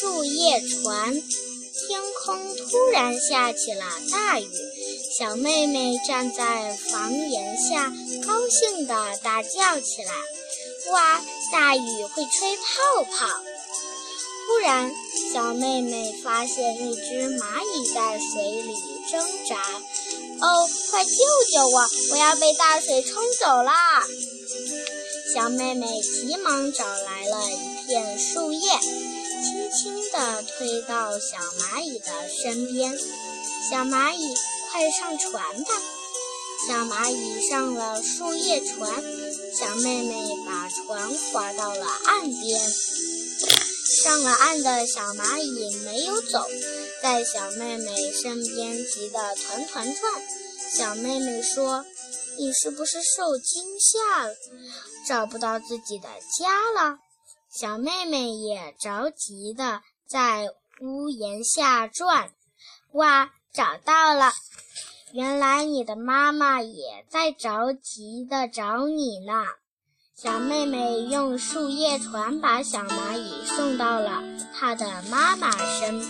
树叶船。天空突然下起了大雨，小妹妹站在房檐下，高兴地大叫起来：“哇，大雨会吹泡泡！”忽然，小妹妹发现一只蚂蚁在水里挣扎。“哦，快救救我！我要被大水冲走啦！”小妹妹急忙找来了一片树叶。轻轻地推到小蚂蚁的身边，小蚂蚁，快上船吧！小蚂蚁上了树叶船，小妹妹把船划到了岸边。上了岸的小蚂蚁没有走，在小妹妹身边急得团团转。小妹妹说：“你是不是受惊吓了，找不到自己的家了？”小妹妹也着急的在屋檐下转，哇，找到了！原来你的妈妈也在着急的找你呢。小妹妹用树叶船把小蚂蚁送到了她的妈妈身边。